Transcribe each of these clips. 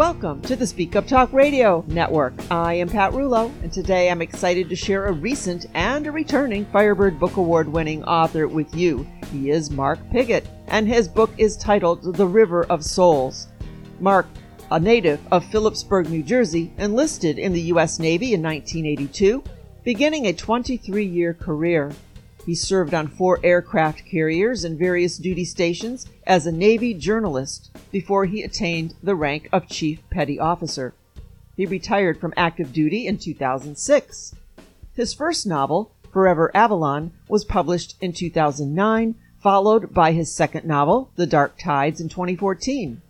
Welcome to the Speak Up Talk Radio Network. I am Pat Rullo, and today I'm excited to share a recent and a returning Firebird Book Award winning author with you. He is Mark Pigott, and his book is titled The River of Souls. Mark, a native of Phillipsburg, New Jersey, enlisted in the U.S. Navy in 1982, beginning a 23 year career. He served on four aircraft carriers and various duty stations as a Navy journalist before he attained the rank of Chief Petty Officer. He retired from active duty in 2006. His first novel, Forever Avalon, was published in 2009, followed by his second novel, The Dark Tides, in 2014.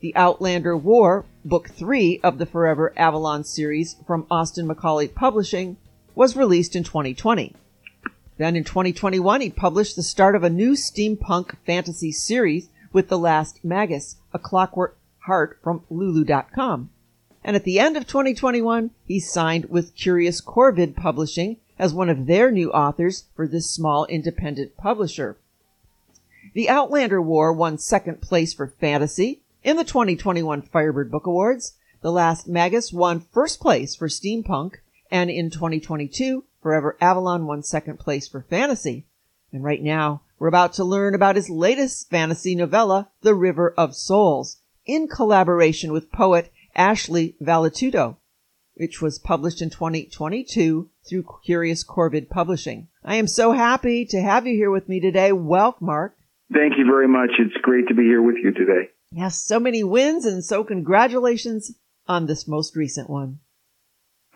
The Outlander War, Book 3 of the Forever Avalon series from Austin Macauley Publishing, was released in 2020. Then in 2021, he published the start of a new steampunk fantasy series with The Last Magus, A Clockwork Heart from Lulu.com. And at the end of 2021, he signed with Curious Corvid Publishing as one of their new authors for this small independent publisher. The Outlander War won second place for fantasy in the 2021 Firebird Book Awards. The Last Magus won first place for steampunk, and in 2022, Forever Avalon won second place for fantasy. And right now, we're about to learn about his latest fantasy novella, The River of Souls, in collaboration with poet Ashley Vallitudo, which was published in 2022 through Curious Corvid Publishing. I am so happy to have you here with me today. Welcome, Mark. Thank you very much. It's great to be here with you today. Yes, so many wins, and so congratulations on this most recent one.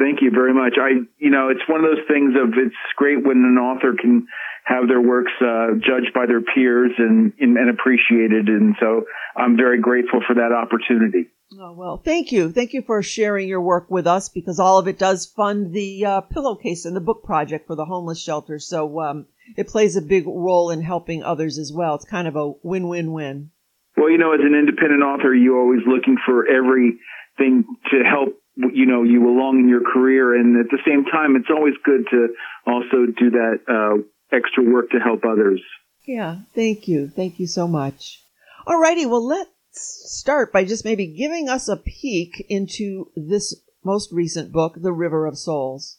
Thank you very much. I, you know, it's one of those things of it's great when an author can have their works uh, judged by their peers and, and appreciated, and so I'm very grateful for that opportunity. Oh, well, thank you. Thank you for sharing your work with us because all of it does fund the uh, pillowcase and the book project for the homeless shelter. So um, it plays a big role in helping others as well. It's kind of a win-win-win. Well, you know, as an independent author, you're always looking for everything to help you know you along in your career. And at the same time it's always good to also do that uh, extra work to help others. Yeah. Thank you. Thank you so much. Alrighty well let's start by just maybe giving us a peek into this most recent book the river of souls.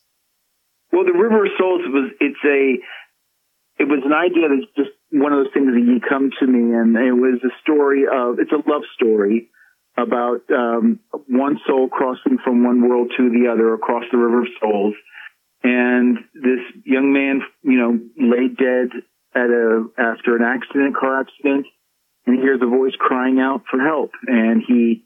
Well the river of souls was it's a it was an idea that's just one of those things that you come to me and it was a story of it's a love story about um, one soul crossing from one world to the other across the river of souls. And this young man, you know, lay dead at a after an accident, car accident, and he hears a voice crying out for help. And he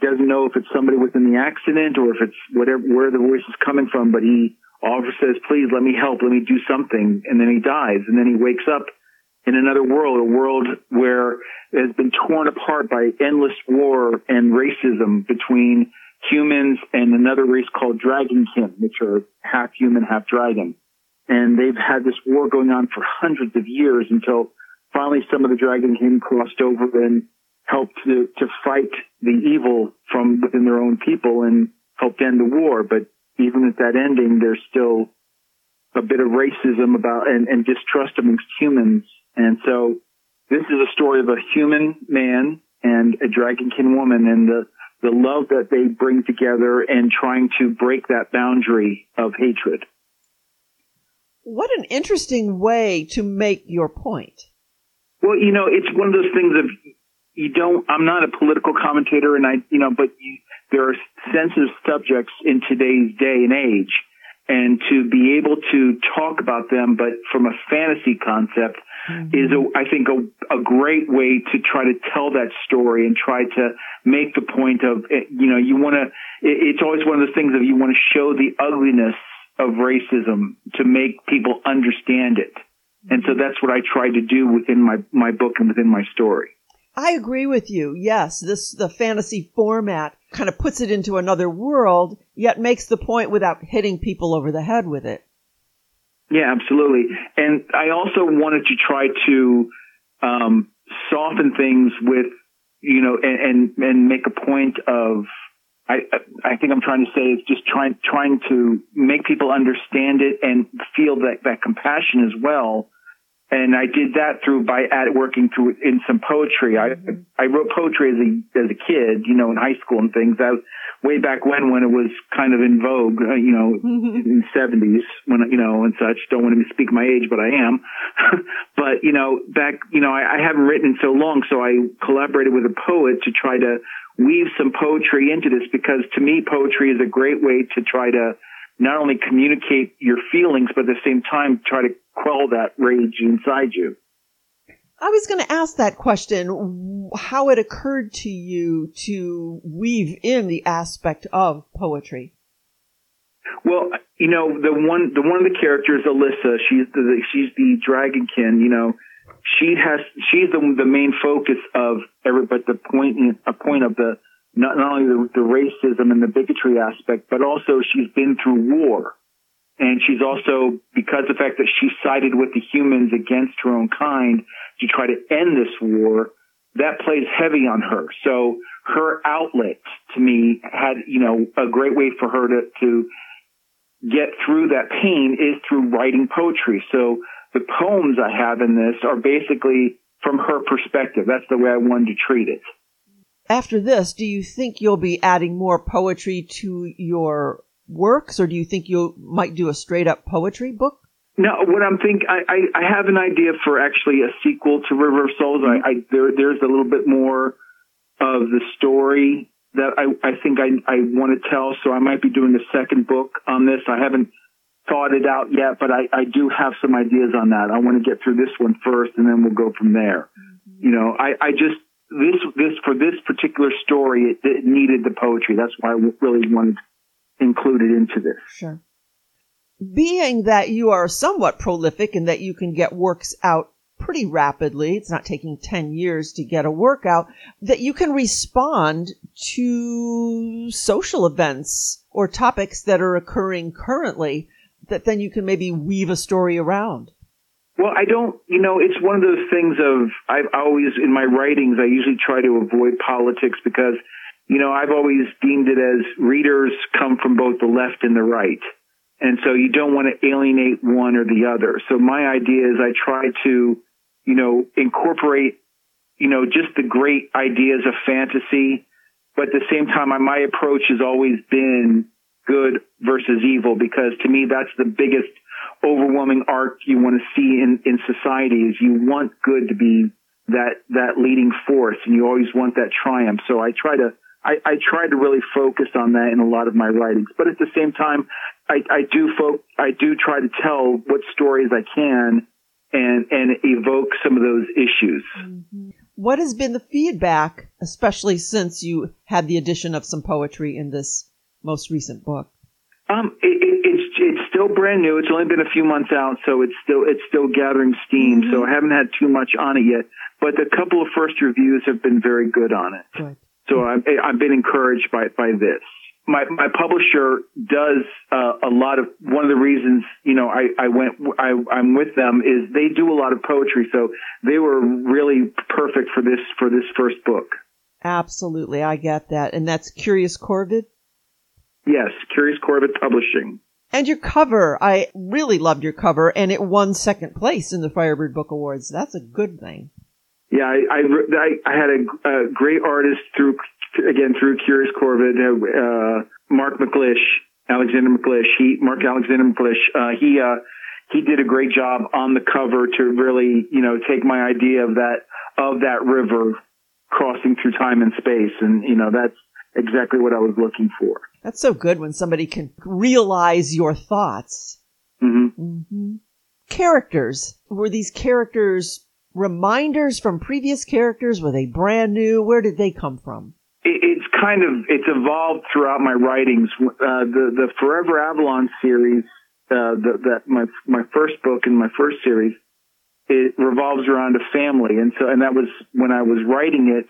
doesn't know if it's somebody within the accident or if it's whatever where the voice is coming from, but he often says, "Please let me help, let me do something." And then he dies, and then he wakes up in another world, a world where it has been torn apart by endless war and racism between humans and another race called Dragonkin, which are half human, half dragon. And they've had this war going on for hundreds of years until finally some of the Dragonkin crossed over and helped to, to fight the evil from within their own people and helped end the war. But even at that ending, there's still a bit of racism about and, and distrust amongst humans and so this is a story of a human man and a dragonkin woman and the, the love that they bring together and trying to break that boundary of hatred. What an interesting way to make your point. Well, you know, it's one of those things of you don't, I'm not a political commentator and I, you know, but you, there are sensitive subjects in today's day and age and to be able to talk about them, but from a fantasy concept mm-hmm. is, a, I think, a, a great way to try to tell that story and try to make the point of, eh, you know, you want to, it's always one of those things that you want to show the ugliness of racism to make people understand it. And so that's what I try to do within my, my book and within my story. I agree with you. Yes, this the fantasy format kind of puts it into another world, yet makes the point without hitting people over the head with it. Yeah, absolutely. And I also wanted to try to um, soften things with, you know, and, and, and make a point of. I I think I'm trying to say is just trying trying to make people understand it and feel that that compassion as well and I did that through by at working through in some poetry. I mm-hmm. I wrote poetry as a as a kid, you know, in high school and things. That way back when when it was kind of in vogue, uh, you know, mm-hmm. in the seventies when you know and such. Don't want to speak my age, but I am. but you know, back you know, I, I haven't written in so long, so I collaborated with a poet to try to weave some poetry into this because to me, poetry is a great way to try to not only communicate your feelings, but at the same time try to quell that rage inside you. I was going to ask that question, how it occurred to you to weave in the aspect of poetry. Well, you know, the one, the one of the characters, Alyssa, she's the, she's the dragonkin, you know, she has, she's the, the main focus of every, but the point, a point of the, not, not only the, the racism and the bigotry aspect, but also she's been through war. And she's also, because of the fact that she sided with the humans against her own kind to try to end this war, that plays heavy on her. So her outlet to me had, you know, a great way for her to, to get through that pain is through writing poetry. So the poems I have in this are basically from her perspective. That's the way I wanted to treat it. After this, do you think you'll be adding more poetry to your works, or do you think you might do a straight up poetry book? No, what I'm thinking, I, I, have an idea for actually a sequel to River of Souls. I, I there, there's a little bit more of the story that I, I think I, I want to tell. So I might be doing a second book on this. I haven't thought it out yet, but I, I do have some ideas on that. I want to get through this one first and then we'll go from there. Mm-hmm. You know, I, I just, this, this, for this particular story, it, it needed the poetry. That's why I really wanted included into this. Sure. Being that you are somewhat prolific and that you can get works out pretty rapidly, it's not taking 10 years to get a workout, that you can respond to social events or topics that are occurring currently that then you can maybe weave a story around. Well, I don't, you know, it's one of those things of, I've always, in my writings, I usually try to avoid politics because you know, I've always deemed it as readers come from both the left and the right. And so you don't want to alienate one or the other. So my idea is I try to, you know, incorporate, you know, just the great ideas of fantasy, but at the same time, my approach has always been good versus evil because to me, that's the biggest overwhelming arc you want to see in, in society is you want good to be that, that leading force and you always want that triumph. So I try to, I, I try to really focus on that in a lot of my writings. But at the same time, I, I do fo- I do try to tell what stories I can and and evoke some of those issues. Mm-hmm. What has been the feedback, especially since you had the addition of some poetry in this most recent book? Um, it, it, it's it's still brand new. It's only been a few months out, so it's still it's still gathering steam. Mm-hmm. So I haven't had too much on it yet. But a couple of first reviews have been very good on it. Good. So I've, I've been encouraged by, by this. My, my publisher does uh, a lot of, one of the reasons, you know, I, I went, I, I'm with them is they do a lot of poetry. So they were really perfect for this, for this first book. Absolutely. I get that. And that's Curious Corvid? Yes, Curious Corvid Publishing. And your cover, I really loved your cover, and it won second place in the Firebird Book Awards. That's a good thing. Yeah, I I, I had a, a, great artist through again through Curious Corvid, uh, Mark McLish, Alexander McLish. He Mark Alexander McLish. Uh, he uh, he did a great job on the cover to really you know take my idea of that of that river crossing through time and space, and you know that's exactly what I was looking for. That's so good when somebody can realize your thoughts. Mm-hmm. Mm-hmm. Characters were these characters reminders from previous characters? Were they brand new? Where did they come from? It's kind of it's evolved throughout my writings. Uh, the the Forever Avalon series, uh, the, that my my first book in my first series, it revolves around a family, and so and that was when I was writing it.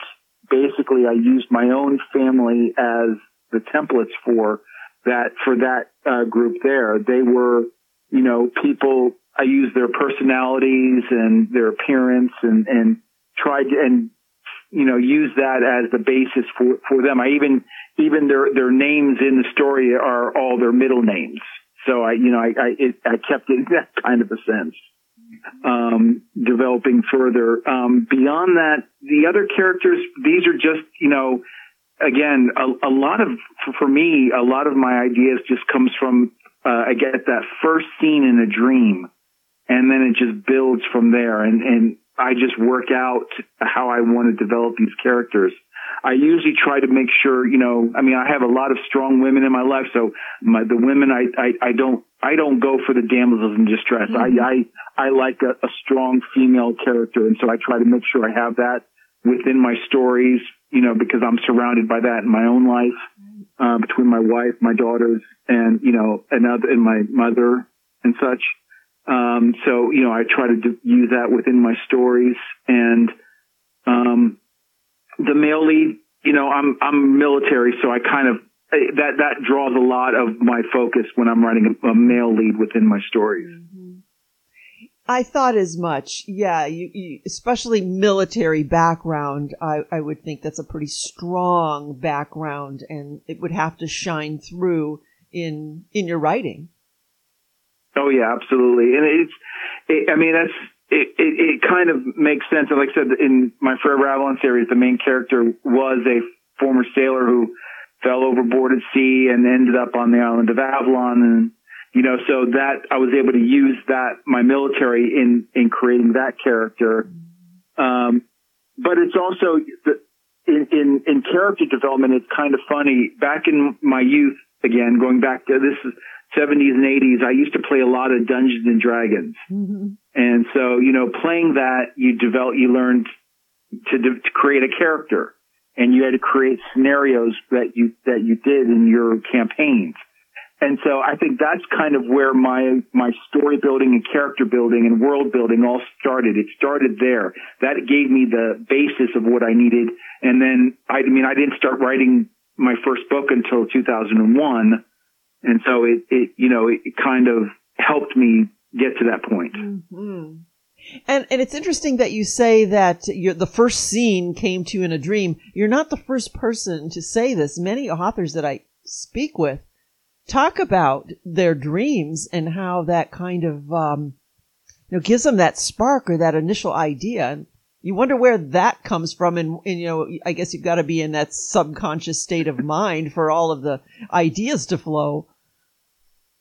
Basically, I used my own family as the templates for that for that uh, group. There, they were, you know, people I used their personalities and their appearance and, and tried to, and, you know, use that as the basis for, for them. I even, even their, their names in the story are all their middle names. So I, you know, I, I, it, I kept it in that kind of a sense. um, developing further. Um, beyond that, the other characters, these are just, you know, again, a, a lot of, for me, a lot of my ideas just comes from, uh, I get that first scene in a dream and then it just builds from there. And, and I just work out how I want to develop these characters. I usually try to make sure, you know, I mean, I have a lot of strong women in my life, so my, the women I, I, I don't, I don't go for the damsels in distress. Mm-hmm. I, I, I like a, a strong female character, and so I try to make sure I have that within my stories, you know, because I'm surrounded by that in my own life, uh, between my wife, my daughters, and, you know, another, and my mother and such. Um, so, you know, I try to do, use that within my stories and, um, the male lead, you know, I'm, I'm military, so I kind of, that, that draws a lot of my focus when I'm writing a, a male lead within my stories. Mm-hmm. I thought as much. Yeah, you, you, especially military background. I, I would think that's a pretty strong background, and it would have to shine through in in your writing. Oh yeah, absolutely. And it's, it, I mean, that's it, it, it kind of makes sense. And like I said, in my Forever Avalon series, the main character was a former sailor who fell overboard at sea and ended up on the island of Avalon. And, you know, so that I was able to use that, my military in, in creating that character. Um, but it's also the, in, in, in character development, it's kind of funny. Back in my youth, again, going back to this 70s and 80s, I used to play a lot of Dungeons and Dragons. Mm-hmm. And so, you know, playing that, you develop, you learned to, de- to create a character and you had to create scenarios that you, that you did in your campaigns. And so I think that's kind of where my, my story building and character building and world building all started. It started there. That gave me the basis of what I needed. And then, I, I mean, I didn't start writing my first book until 2001. And so it, it, you know, it kind of helped me get to that point. Mm-hmm. And and it's interesting that you say that the first scene came to you in a dream. You're not the first person to say this. Many authors that I speak with talk about their dreams and how that kind of um, you know gives them that spark or that initial idea. And you wonder where that comes from. And, and you know, I guess you've got to be in that subconscious state of mind for all of the ideas to flow.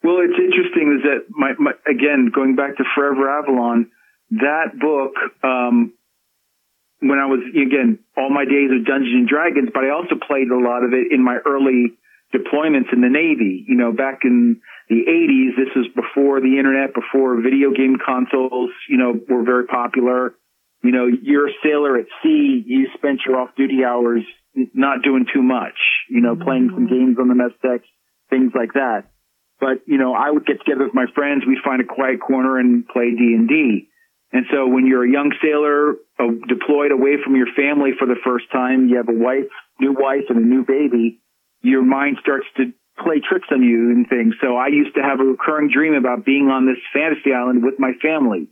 Well, it's interesting is that my, my again going back to Forever Avalon, that book. Um, when I was again all my days of Dungeons and Dragons, but I also played a lot of it in my early deployments in the Navy. You know, back in the 80s, this was before the internet, before video game consoles. You know, were very popular. You know, you're a sailor at sea. You spent your off-duty hours not doing too much. You know, playing some mm-hmm. games on the mess deck, things like that. But, you know, I would get together with my friends. We'd find a quiet corner and play D&D. And so when you're a young sailor uh, deployed away from your family for the first time, you have a wife, new wife and a new baby, your mind starts to play tricks on you and things. So I used to have a recurring dream about being on this fantasy island with my family.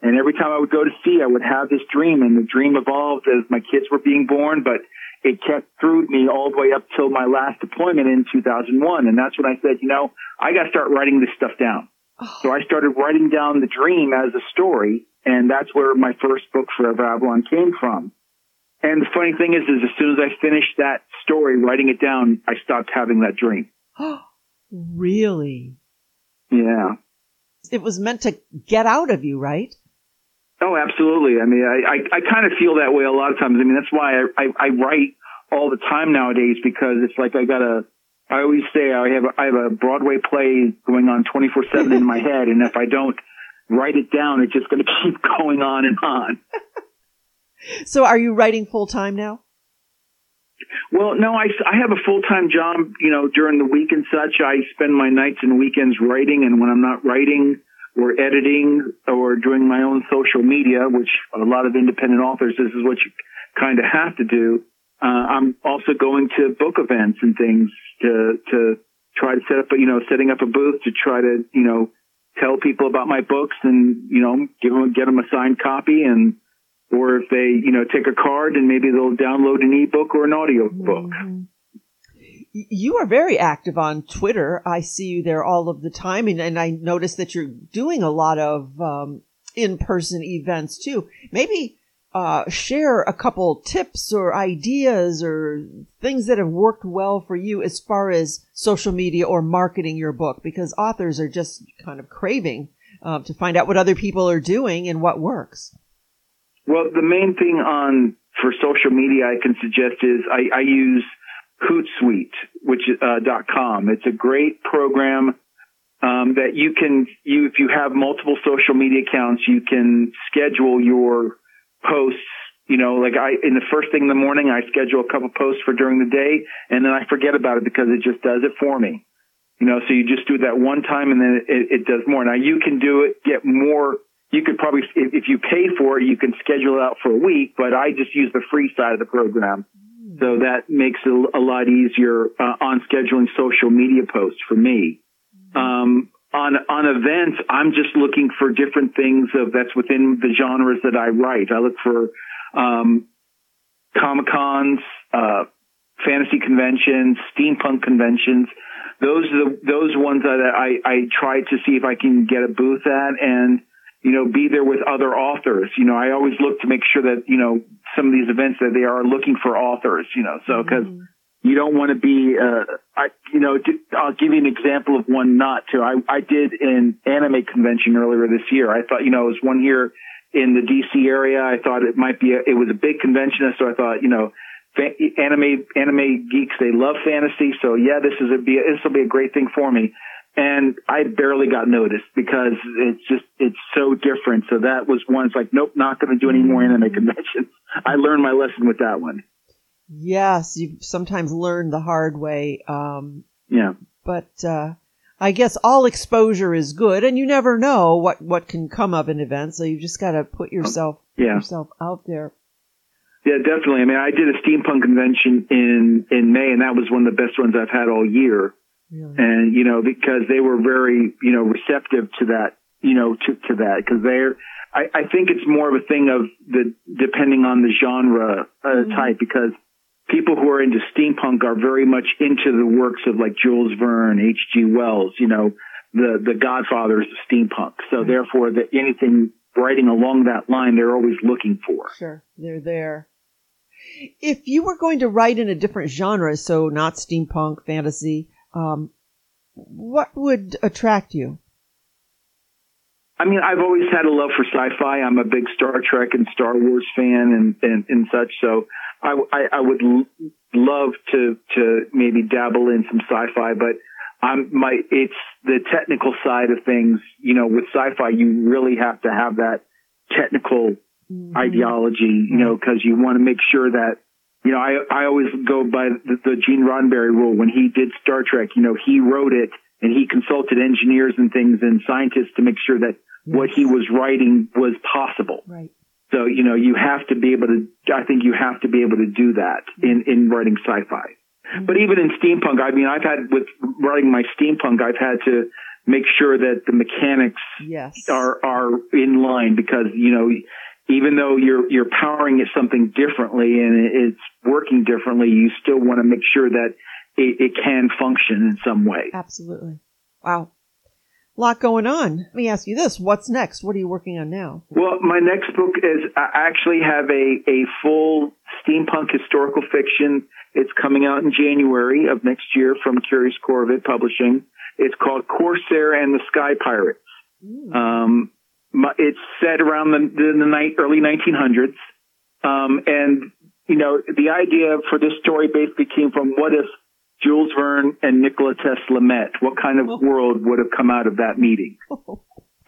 And every time I would go to sea, I would have this dream and the dream evolved as my kids were being born, but it kept through me all the way up till my last deployment in 2001. And that's when I said, you know, I got to start writing this stuff down. Oh. So I started writing down the dream as a story. And that's where my first book, Forever Avalon, came from. And the funny thing is, is as soon as I finished that story, writing it down, I stopped having that dream. Oh, really? Yeah. It was meant to get out of you, right? Oh, absolutely. I mean, I, I, I kind of feel that way a lot of times. I mean, that's why I, I, I write all the time nowadays because it's like I gotta, I always say I have, a, I have a Broadway play going on 24 seven in my head. And if I don't write it down, it's just going to keep going on and on. so are you writing full time now? Well, no, I, I have a full time job, you know, during the week and such. I spend my nights and weekends writing. And when I'm not writing, or editing or doing my own social media, which a lot of independent authors, this is what you kind of have to do. Uh, I'm also going to book events and things to, to try to set up, you know, setting up a booth to try to, you know, tell people about my books and, you know, give them, get them a signed copy and, or if they, you know, take a card and maybe they'll download an ebook or an audio book. Mm-hmm you are very active on Twitter. I see you there all of the time, and, and I notice that you're doing a lot of um, in-person events too. Maybe uh, share a couple tips or ideas or things that have worked well for you as far as social media or marketing your book, because authors are just kind of craving uh, to find out what other people are doing and what works. Well, the main thing on for social media I can suggest is I, I use Hootsuite, which uh, dot com. It's a great program um, that you can you if you have multiple social media accounts, you can schedule your posts. You know, like I in the first thing in the morning, I schedule a couple posts for during the day, and then I forget about it because it just does it for me. You know, so you just do that one time, and then it, it does more. Now you can do it, get more. You could probably, if, if you pay for it, you can schedule it out for a week. But I just use the free side of the program. So that makes it a lot easier uh, on scheduling social media posts for me. Um, on on events, I'm just looking for different things of that's within the genres that I write. I look for um, comic cons, uh, fantasy conventions, steampunk conventions. Those are the, those ones that I, I try to see if I can get a booth at and you know, be there with other authors. You know, I always look to make sure that, you know, some of these events that they are looking for authors, you know, so because mm-hmm. you don't want to be, uh, I, you know, I'll give you an example of one not to. I, I did an anime convention earlier this year. I thought, you know, it was one here in the DC area. I thought it might be, a, it was a big convention. So I thought, you know, anime, anime geeks, they love fantasy. So yeah, this is a, be, this will be a great thing for me and I barely got noticed because it's just it's so different. So that was one. It's like, nope, not going to do any more anime conventions. I learned my lesson with that one. Yes, you sometimes learn the hard way. Um, yeah, but uh, I guess all exposure is good, and you never know what what can come of an event. So you just got to put yourself yeah. yourself out there. Yeah, definitely. I mean, I did a steampunk convention in in May, and that was one of the best ones I've had all year. Really? And, you know, because they were very, you know, receptive to that, you know, to, to that, because they're, I, I think it's more of a thing of the, depending on the genre uh, mm-hmm. type, because people who are into steampunk are very much into the works of like Jules Verne, H.G. Wells, you know, the, the godfathers of steampunk. So mm-hmm. therefore that anything writing along that line, they're always looking for. Sure. They're there. If you were going to write in a different genre, so not steampunk, fantasy, um, what would attract you? I mean, I've always had a love for sci-fi. I'm a big Star Trek and Star Wars fan and, and, and such. So I, I, I would l- love to, to maybe dabble in some sci-fi, but I'm my, it's the technical side of things. You know, with sci-fi, you really have to have that technical mm-hmm. ideology, you know, cause you want to make sure that you know, I, I always go by the, the Gene Roddenberry rule. When he did Star Trek, you know, he wrote it and he consulted engineers and things and scientists to make sure that yes. what he was writing was possible. Right. So, you know, you have to be able to, I think you have to be able to do that in, in writing sci-fi. Mm-hmm. But even in steampunk, I mean, I've had with writing my steampunk, I've had to make sure that the mechanics yes. are, are in line because, you know, even though you're you're powering it something differently and it's working differently, you still want to make sure that it, it can function in some way. Absolutely. Wow. A lot going on. Let me ask you this. What's next? What are you working on now? Well, my next book is I actually have a, a full steampunk historical fiction. It's coming out in January of next year from Curious Corvid Publishing. It's called Corsair and the Sky Pirates. Mm. Um, it's set around the, the, the night, early 1900s. Um, and, you know, the idea for this story basically came from what if Jules Verne and Nikola Tesla met? What kind of oh. world would have come out of that meeting?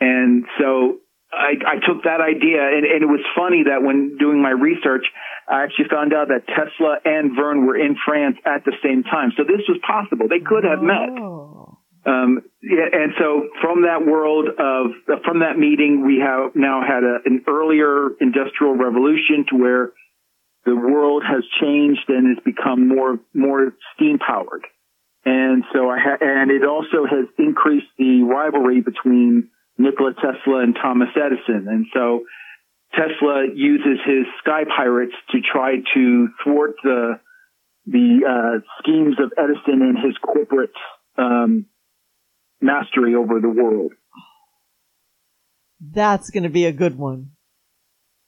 And so I, I took that idea and, and it was funny that when doing my research, I actually found out that Tesla and Verne were in France at the same time. So this was possible. They could have met. Um, and so from that world of from that meeting, we have now had a, an earlier industrial revolution to where the world has changed and has become more more steam powered, and so I ha- and it also has increased the rivalry between Nikola Tesla and Thomas Edison, and so Tesla uses his sky pirates to try to thwart the the uh, schemes of Edison and his corporate um, mastery over the world. That's going to be a good one.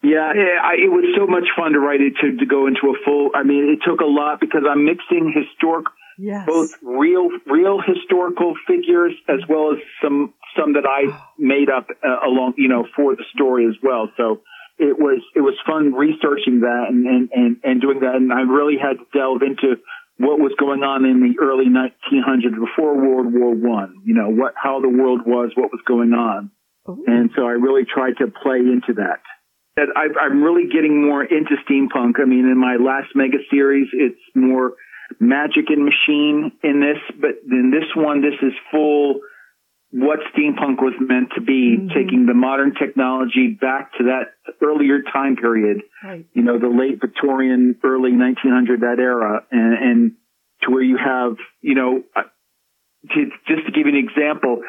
Yeah, it, it was so much fun to write it to, to go into a full. I mean, it took a lot because I'm mixing historic, yes. both real, real historical figures as well as some some that I made up uh, along, you know, for the story as well. So it was it was fun researching that and and and, and doing that, and I really had to delve into what was going on in the early 1900s before World War One. You know, what how the world was, what was going on, Ooh. and so I really tried to play into that that I, am really getting more into steampunk. I mean, in my last Magus series, it's more magic and machine in this, but in this one, this is full what steampunk was meant to be, mm-hmm. taking the modern technology back to that earlier time period, right. you know, the late Victorian, early 1900, that era, and, and to where you have, you know, uh, to, just to give you an example,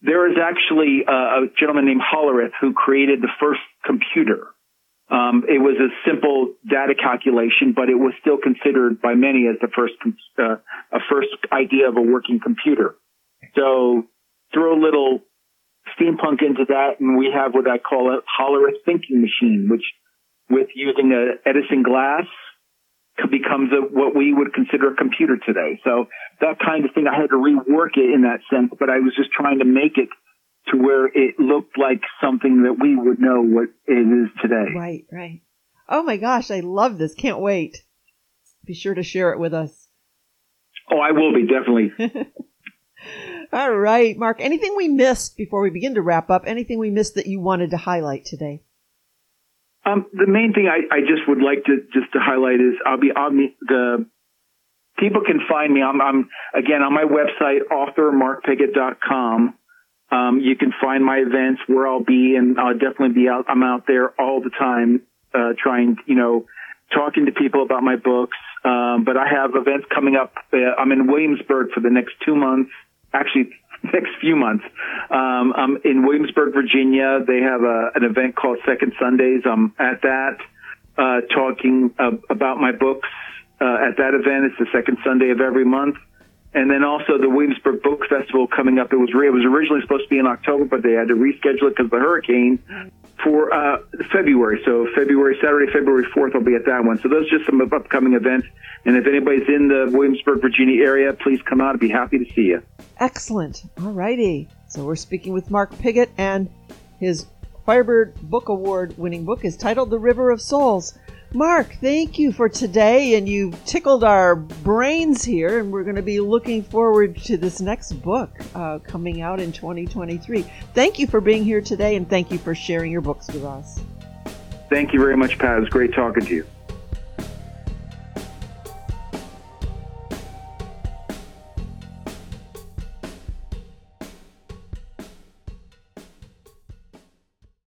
there is actually a, a gentleman named Hollerith who created the first computer. Um, it was a simple data calculation, but it was still considered by many as the first uh, a first idea of a working computer. So throw a little steampunk into that, and we have what I call a Hollerith thinking machine, which with using a Edison glass becomes a, what we would consider a computer today. So that kind of thing, I had to rework it in that sense, but I was just trying to make it to where it looked like something that we would know what it is today. Right, right. Oh my gosh, I love this. Can't wait. Be sure to share it with us. Oh, I will be, definitely. All right, Mark, anything we missed before we begin to wrap up? Anything we missed that you wanted to highlight today? Um, the main thing I, I, just would like to just to highlight is I'll be on the people can find me. I'm, I'm again on my website authormarkpigott.com. Um, you can find my events where I'll be, and I'll definitely be out. I'm out there all the time, uh, trying, you know, talking to people about my books. Um, but I have events coming up. Uh, I'm in Williamsburg for the next two months. Actually, next few months. Um, I'm in Williamsburg, Virginia. They have a, an event called Second Sundays. I'm at that, uh, talking about my books. Uh, at that event, it's the second Sunday of every month. And then also the Williamsburg Book Festival coming up. It was re- it was originally supposed to be in October, but they had to reschedule it because of the hurricane for uh, February. So February, Saturday, February 4th, I'll be at that one. So those are just some upcoming events. And if anybody's in the Williamsburg, Virginia area, please come out. I'd be happy to see you. Excellent. All righty. So we're speaking with Mark Pigott, and his Firebird Book Award winning book is titled The River of Souls. Mark, thank you for today, and you've tickled our brains here, and we're going to be looking forward to this next book uh, coming out in 2023. Thank you for being here today, and thank you for sharing your books with us. Thank you very much, Pat. It was great talking to you.